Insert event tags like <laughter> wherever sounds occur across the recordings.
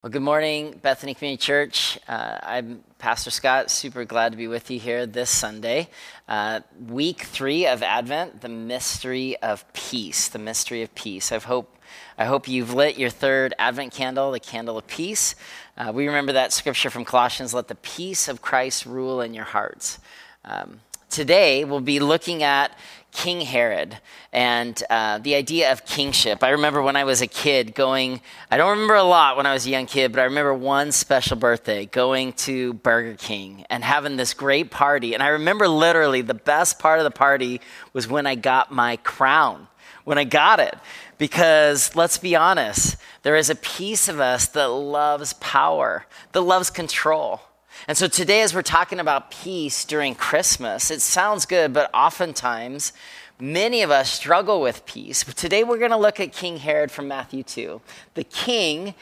Well, good morning, Bethany Community Church. Uh, I'm Pastor Scott, super glad to be with you here this Sunday. Uh, week three of Advent, the mystery of peace, the mystery of peace. I hope, I hope you've lit your third Advent candle, the candle of peace. Uh, we remember that scripture from Colossians let the peace of Christ rule in your hearts. Um, today, we'll be looking at King Herod and uh, the idea of kingship. I remember when I was a kid going, I don't remember a lot when I was a young kid, but I remember one special birthday going to Burger King and having this great party. And I remember literally the best part of the party was when I got my crown, when I got it. Because let's be honest, there is a piece of us that loves power, that loves control. And so today, as we're talking about peace during Christmas, it sounds good, but oftentimes many of us struggle with peace. But today, we're going to look at King Herod from Matthew 2. The king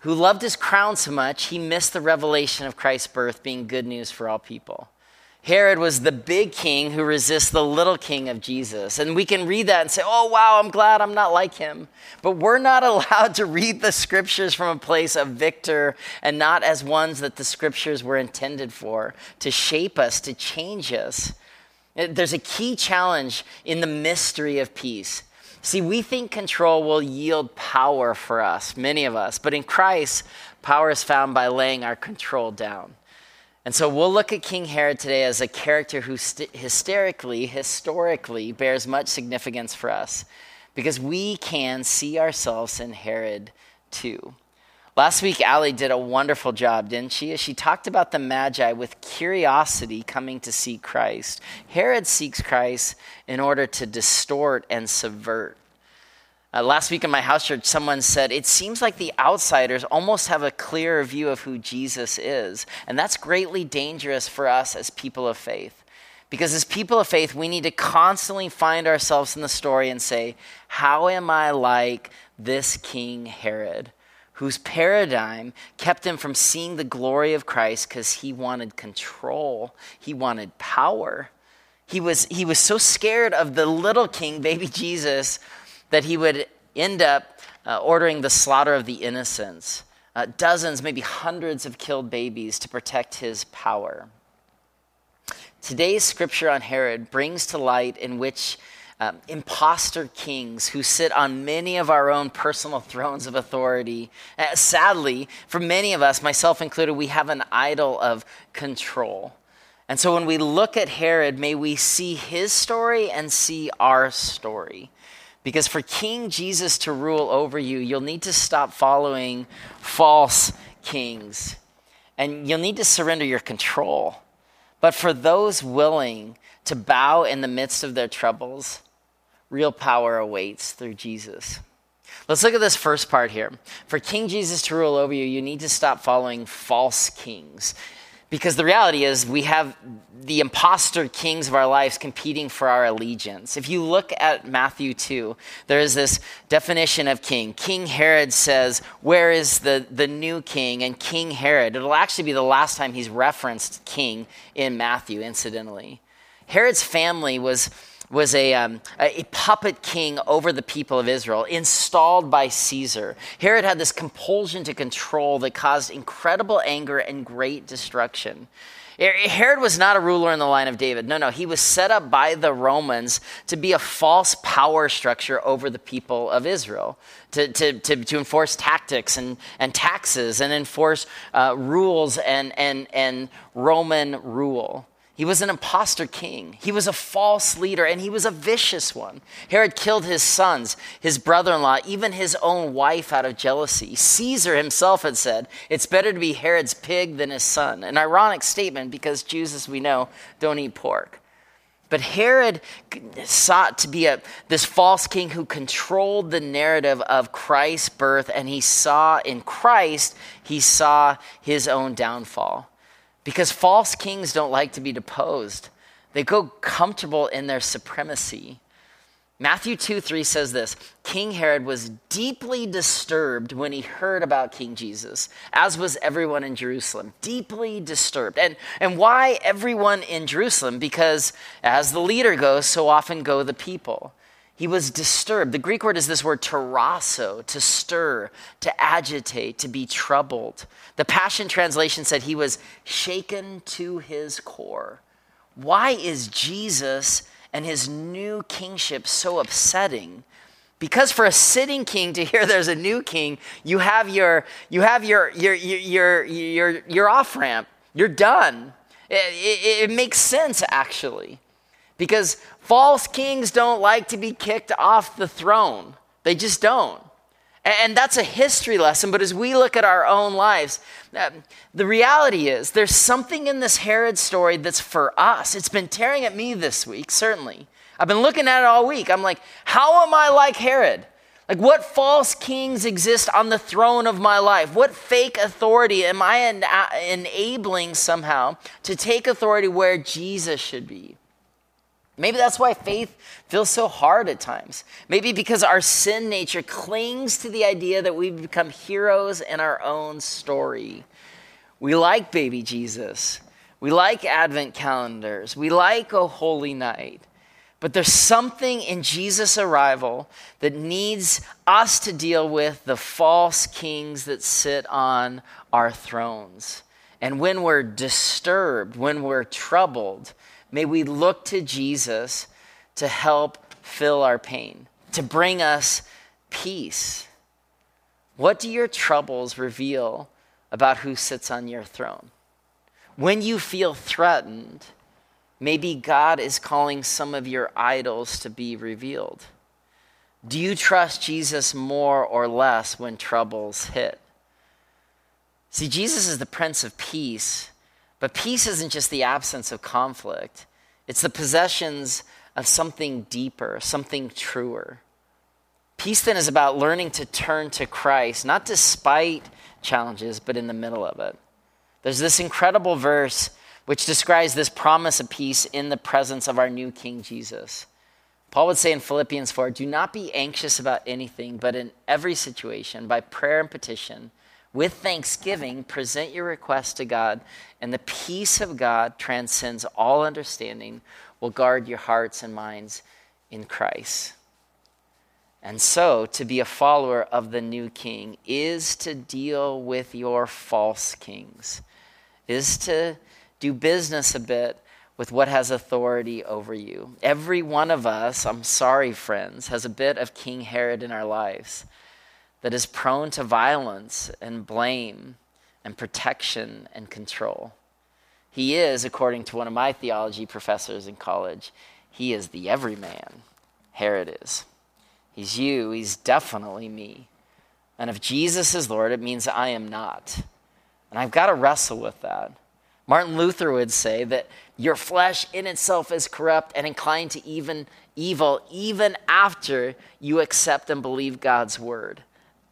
who loved his crown so much, he missed the revelation of Christ's birth being good news for all people. Herod was the big king who resists the little king of Jesus. And we can read that and say, oh, wow, I'm glad I'm not like him. But we're not <laughs> allowed to read the scriptures from a place of victor and not as ones that the scriptures were intended for to shape us, to change us. There's a key challenge in the mystery of peace. See, we think control will yield power for us, many of us, but in Christ, power is found by laying our control down. And so we'll look at King Herod today as a character who st- hysterically, historically bears much significance for us because we can see ourselves in Herod too. Last week, Allie did a wonderful job, didn't she? She talked about the Magi with curiosity coming to see Christ. Herod seeks Christ in order to distort and subvert. Uh, last week in my house church, someone said, It seems like the outsiders almost have a clearer view of who Jesus is. And that's greatly dangerous for us as people of faith. Because as people of faith, we need to constantly find ourselves in the story and say, How am I like this King Herod, whose paradigm kept him from seeing the glory of Christ because he wanted control, he wanted power? He was, he was so scared of the little king, baby Jesus that he would end up uh, ordering the slaughter of the innocents. Uh, dozens, maybe hundreds of killed babies to protect his power. Today's scripture on Herod brings to light in which um, impostor kings who sit on many of our own personal thrones of authority. Uh, sadly, for many of us, myself included, we have an idol of control. And so when we look at Herod, may we see his story and see our story. Because for King Jesus to rule over you, you'll need to stop following false kings and you'll need to surrender your control. But for those willing to bow in the midst of their troubles, real power awaits through Jesus. Let's look at this first part here. For King Jesus to rule over you, you need to stop following false kings. Because the reality is, we have the impostor kings of our lives competing for our allegiance. If you look at Matthew 2, there is this definition of king. King Herod says, Where is the, the new king? And King Herod, it'll actually be the last time he's referenced king in Matthew, incidentally. Herod's family was was a, um, a puppet king over the people of Israel, installed by Caesar. Herod had this compulsion to control that caused incredible anger and great destruction. Herod was not a ruler in the line of David. No, no. He was set up by the Romans to be a false power structure over the people of Israel, to, to, to, to enforce tactics and, and taxes and enforce uh, rules and, and, and Roman rule. He was an impostor king. He was a false leader, and he was a vicious one. Herod killed his sons, his brother in law, even his own wife out of jealousy. Caesar himself had said, It's better to be Herod's pig than his son. An ironic statement because Jews, as we know, don't eat pork. But Herod sought to be a, this false king who controlled the narrative of Christ's birth, and he saw in Christ, he saw his own downfall because false kings don't like to be deposed. They go comfortable in their supremacy. Matthew 2 3 says this King Herod was deeply disturbed when he heard about King Jesus, as was everyone in Jerusalem. Deeply disturbed. And, and why everyone in Jerusalem? Because as the leader goes, so often go the people. He was disturbed. The Greek word is this word tarasso, to stir, to agitate, to be troubled. The Passion Translation said he was shaken to his core. Why is Jesus and his new kingship so upsetting? Because for a sitting king to hear there's a new king, you have your you have your your your your your, your off ramp. You're done. It, it, it makes sense actually, because False kings don't like to be kicked off the throne, they just don't. And that's a history lesson, but as we look at our own lives, uh, the reality is there's something in this Herod story that's for us. It's been tearing at me this week, certainly. I've been looking at it all week. I'm like, how am I like Herod? Like, what false kings exist on the throne of my life? What fake authority am I en- enabling somehow to take authority where Jesus should be? Maybe that's why faith feels so hard at times. Maybe because our sin nature clings to the idea that we've become heroes in our own story. We like baby Jesus. We like Advent calendars. We like a holy night. But there's something in Jesus' arrival that needs us to deal with the false kings that sit on our thrones. And when we're disturbed, when we're troubled, May we look to Jesus to help fill our pain, to bring us peace. What do your troubles reveal about who sits on your throne? When you feel threatened, maybe God is calling some of your idols to be revealed. Do you trust Jesus more or less when troubles hit? See, Jesus is the Prince of Peace but peace isn't just the absence of conflict, it's the possessions of something deeper, something truer. Peace then is about learning to turn to Christ, not despite challenges, but in the middle of it. There's this incredible verse which describes this promise of peace in the presence of our new King Jesus. Paul would say in Philippians 4 Do not be anxious about anything, but in every situation, by prayer and petition, with thanksgiving, present your request to God, and the peace of God transcends all understanding, will guard your hearts and minds in Christ. And so, to be a follower of the new king is to deal with your false kings, is to do business a bit with what has authority over you. Every one of us, I'm sorry, friends, has a bit of King Herod in our lives that is prone to violence and blame and protection and control. He is, according to one of my theology professors in college, he is the everyman. Herod is. He's you, he's definitely me. And if Jesus is Lord, it means I am not. And I've got to wrestle with that. Martin Luther would say that your flesh in itself is corrupt and inclined to even evil even after you accept and believe God's word.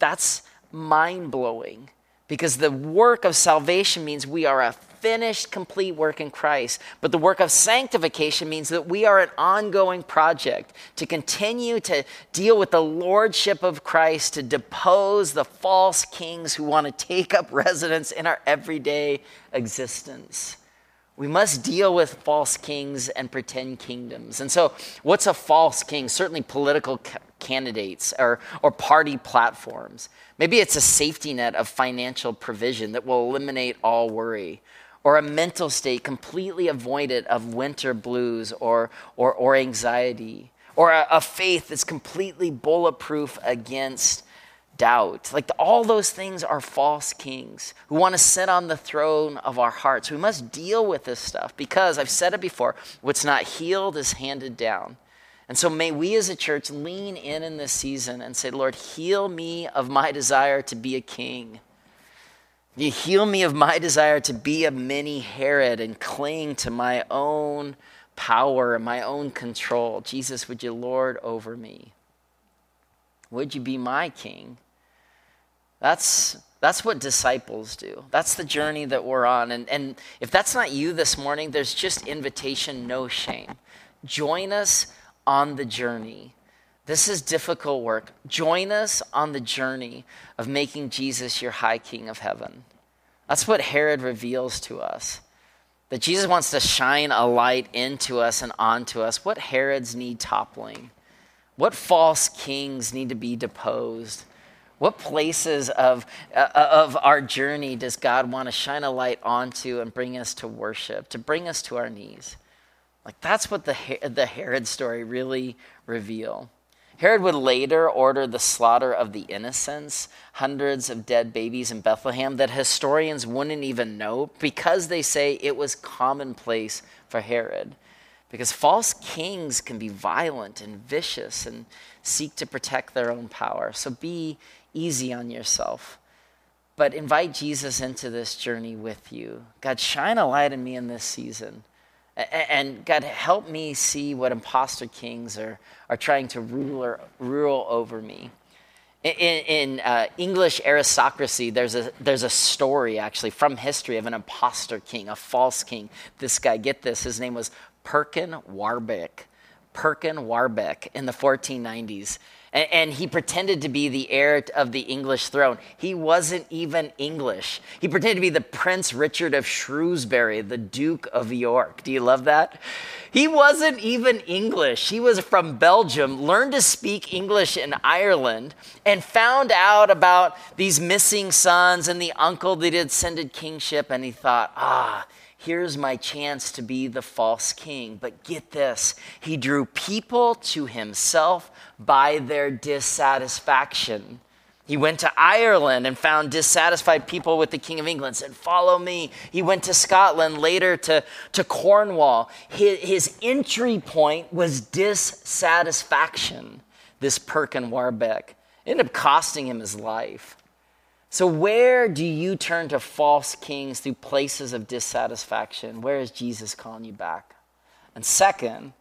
That's mind blowing because the work of salvation means we are a finished, complete work in Christ. But the work of sanctification means that we are an ongoing project to continue to deal with the lordship of Christ, to depose the false kings who want to take up residence in our everyday existence. We must deal with false kings and pretend kingdoms. And so, what's a false king? Certainly, political ca- candidates or, or party platforms. Maybe it's a safety net of financial provision that will eliminate all worry, or a mental state completely avoided of winter blues or, or, or anxiety, or a, a faith that's completely bulletproof against doubt. Like all those things are false kings who want to sit on the throne of our hearts. We must deal with this stuff because I've said it before what's not healed is handed down. And so may we as a church lean in in this season and say, Lord, heal me of my desire to be a king. You heal me of my desire to be a mini Herod and cling to my own power and my own control. Jesus, would you lord over me? Would you be my king? That's, that's what disciples do. That's the journey that we're on. And, and if that's not you this morning, there's just invitation, no shame. Join us on the journey. This is difficult work. Join us on the journey of making Jesus your high king of heaven. That's what Herod reveals to us. That Jesus wants to shine a light into us and onto us. What Herods need toppling? What false kings need to be deposed? What places of, uh, of our journey does God want to shine a light onto and bring us to worship, to bring us to our knees? Like that's what the, the Herod story really reveal. Herod would later order the slaughter of the innocents, hundreds of dead babies in Bethlehem that historians wouldn't even know because they say it was commonplace for Herod. Because false kings can be violent and vicious and seek to protect their own power. So be easy on yourself. But invite Jesus into this journey with you. God, shine a light in me in this season. And God, help me see what imposter kings are, are trying to rule, or, rule over me. In, in uh, English aristocracy, there's a, there's a story actually from history of an imposter king, a false king. This guy, get this, his name was Perkin Warbeck. Perkin Warbeck in the 1490s and, he pretended to be the heir of the English throne. He wasn't even English. He pretended to be the Prince Richard of Shrewsbury, the Duke of York. Do you love that? He wasn't even English. He was from Belgium, learned to speak English in Ireland, and found out about these missing sons and the uncle that had ascended kingship, and he thought, ah, here's my chance to be the false king. But get this, he drew people to himself by their dissatisfaction. He went to Ireland and found dissatisfied people with the King of England, said, Follow me. He went to Scotland, later to, to Cornwall. His, his entry point was dissatisfaction, this Perkin Warbeck. It ended up costing him his life. So, where do you turn to false kings through places of dissatisfaction? Where is Jesus calling you back? And second,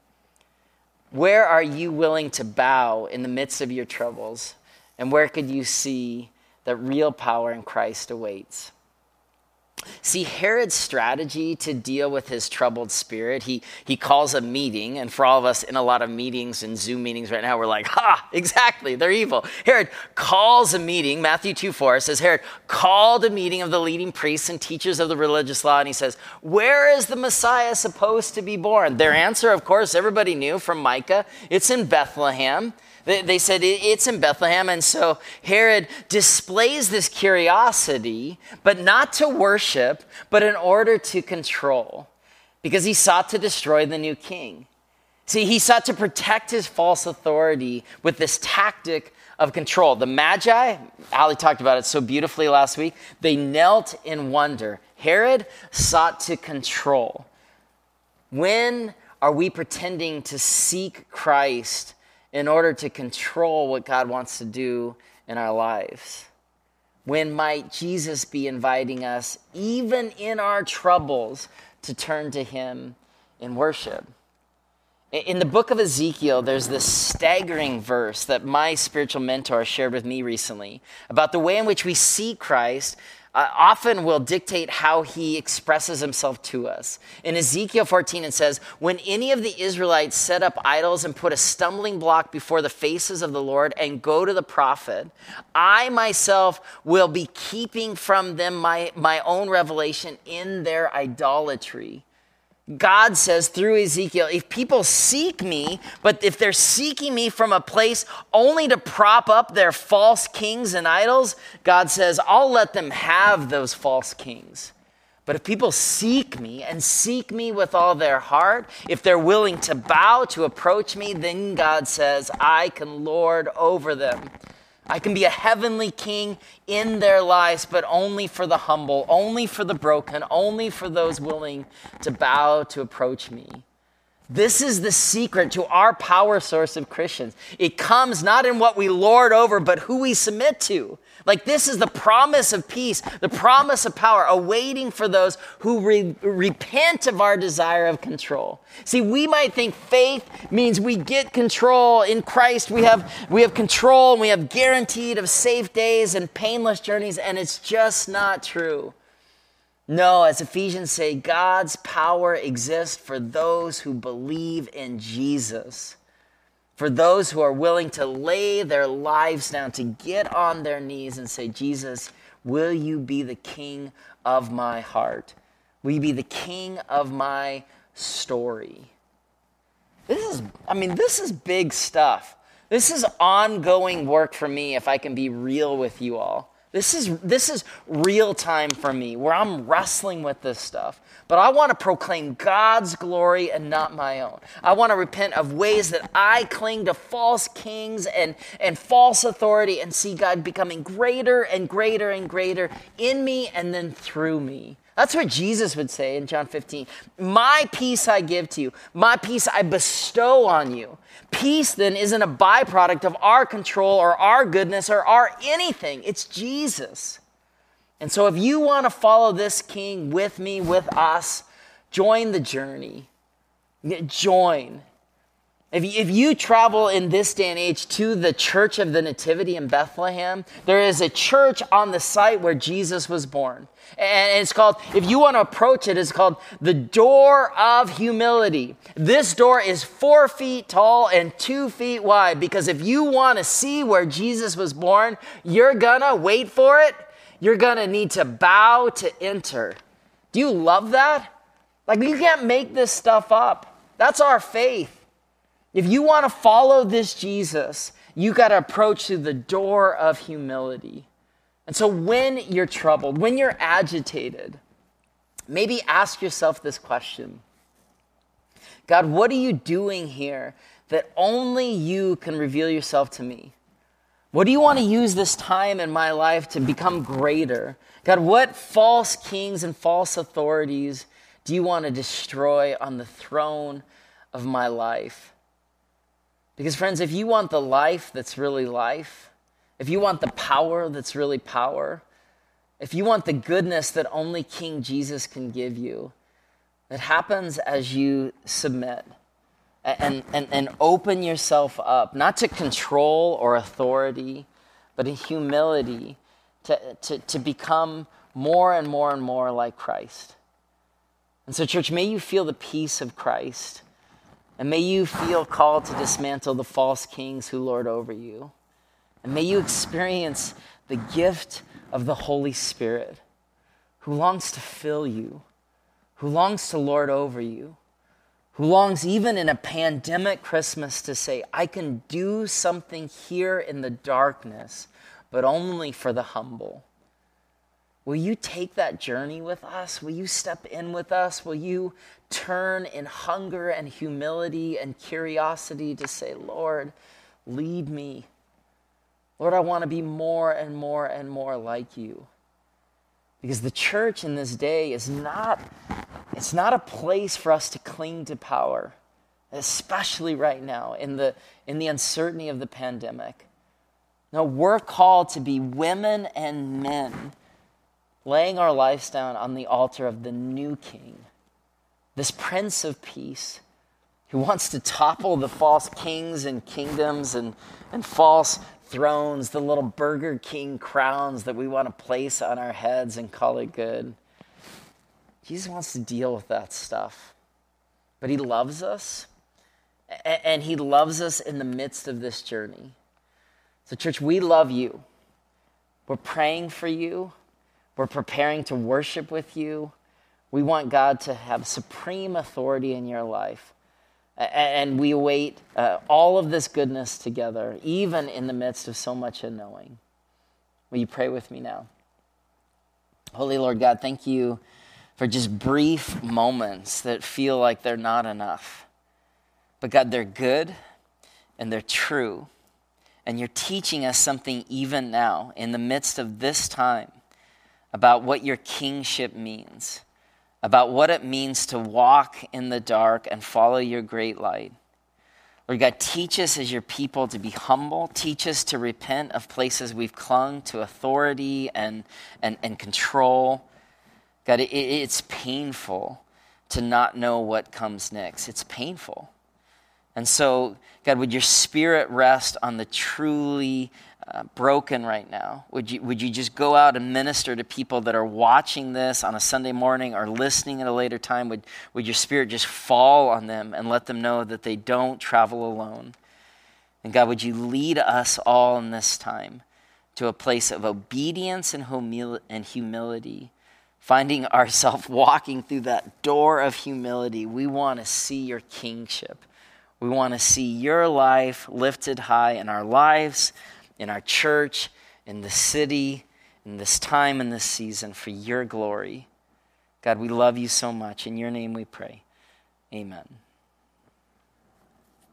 where are you willing to bow in the midst of your troubles? And where could you see that real power in Christ awaits? See, Herod's strategy to deal with his troubled spirit, he, he calls a meeting, and for all of us in a lot of meetings and Zoom meetings right now, we're like, ha, exactly, they're evil. Herod calls a meeting, Matthew 2 4 says, Herod called a meeting of the leading priests and teachers of the religious law, and he says, Where is the Messiah supposed to be born? Their answer, of course, everybody knew from Micah, it's in Bethlehem. They said it's in Bethlehem. And so Herod displays this curiosity, but not to worship, but in order to control, because he sought to destroy the new king. See, he sought to protect his false authority with this tactic of control. The Magi, Ali talked about it so beautifully last week, they knelt in wonder. Herod sought to control. When are we pretending to seek Christ in order to control what God wants to do in our lives? When might Jesus be inviting us, even in our troubles, to turn to Him in worship? In the book of Ezekiel, there's this staggering verse that my spiritual mentor shared with me recently about the way in which we see Christ uh, often will dictate how he expresses himself to us. In Ezekiel 14, it says, When any of the Israelites set up idols and put a stumbling block before the faces of the Lord and go to the prophet, I myself will be keeping from them my, my own revelation in their idolatry. God says through Ezekiel, if people seek me, but if they're seeking me from a place only to prop up their false kings and idols, God says, I'll let them have those false kings. But if people seek me and seek me with all their heart, if they're willing to bow to approach me, then God says, I can lord over them. I can be a heavenly king in their lives, but only for the humble, only for the broken, only for those willing to bow to approach me. This is the secret to our power source of Christians. It comes not in what we lord over, but who we submit to. Like, this is the promise of peace, the promise of power, awaiting for those who re- repent of our desire of control. See, we might think faith means we get control in Christ. We have, we have control and we have guaranteed of safe days and painless journeys, and it's just not true. No, as Ephesians say, God's power exists for those who believe in Jesus for those who are willing to lay their lives down, to get on their knees and say, Jesus, will you be the king of my heart? Will you be the king of my story? This is, I mean, this is big stuff. This is ongoing work for me if I can be real with you all. This is, this is real time for me where I'm wrestling with this stuff. But I want to proclaim God's glory and not my own. I want to repent of ways that I cling to false kings and, and false authority and see God becoming greater and greater and greater in me and then through me. That's what Jesus would say in John 15. My peace I give to you, my peace I bestow on you. Peace then isn't a byproduct of our control or our goodness or our anything, it's Jesus. And so if you want to follow this king with me, with us, join the journey. Join. If you, if you travel in this day and age to the Church of the Nativity in Bethlehem, there is a church on the site where Jesus was born. And it's called, if you want to approach it, it's called the door of humility. This door is four feet tall and two feet wide because if you want to see where Jesus was born, you're gonna wait for it. You're gonna need to bow to enter. Do you love that? Like, you can't make this stuff up. That's our faith. If you want to follow this Jesus, you got to approach through the door of humility. And so when you're troubled, when you're agitated, maybe ask yourself this question God, what are you doing here that only you can reveal yourself to me? What do you want to use this time in my life to become greater? God, what false kings and false authorities do you want to destroy on the throne of my life? Because, friends, if you want the life that's really life, if you want the power that's really power, if you want the goodness that only King Jesus can give you, it happens as you submit and, and, and open yourself up, not to control or authority, but in humility to, to, to become more and more and more like Christ. And so, church, may you feel the peace of Christ. And may you feel called to dismantle the false kings who lord over you. And may you experience the gift of the Holy Spirit who longs to fill you, who longs to lord over you, who longs even in a pandemic Christmas to say, I can do something here in the darkness, but only for the humble. Will you take that journey with us? Will you step in with us? Will you turn in hunger and humility and curiosity to say, Lord, lead me? Lord, I want to be more and more and more like you. Because the church in this day is not, it's not a place for us to cling to power, especially right now in the, in the uncertainty of the pandemic. No, we're called to be women and men laying our lives down on the altar of the new king, this Prince of Peace who wants to topple the false kings and kingdoms and, and false thrones, the little Burger King crowns that we want to place on our heads and call it good. Jesus wants to deal with that stuff. But he loves us, and he loves us in the midst of this journey. So, church, we love you. We're praying for you. We're preparing to worship with you. We want God to have supreme authority in your life and we await uh, all of this goodness together, even in the midst of so much unknowing. Will you pray with me now? Holy Lord God, thank you for just brief moments that feel like they're not enough. But God, they're good and they're true. And you're teaching us something even now in the midst of this time about what your kingship means about what it means to walk in the dark and follow your great light. Lord God, teach us as your people to be humble. Teach us to repent of places we've clung to authority and, and, and control. God, it, it's painful to not know what comes next. It's painful. And so, God, would your spirit rest on the truly broken right now? Would you, would you just go out and minister to people that are watching this on a Sunday morning or listening at a later time? Would, would your spirit just fall on them and let them know that they don't travel alone? And God, would you lead us all in this time to a place of obedience and, humil- and humility, finding ourselves <laughs> walking through that door of humility? We want to see your kingship. We want to see your life lifted high in our lives, in our church, in the city, in this time, in this season, for your glory. God, we love you so much. In your name we pray. Amen.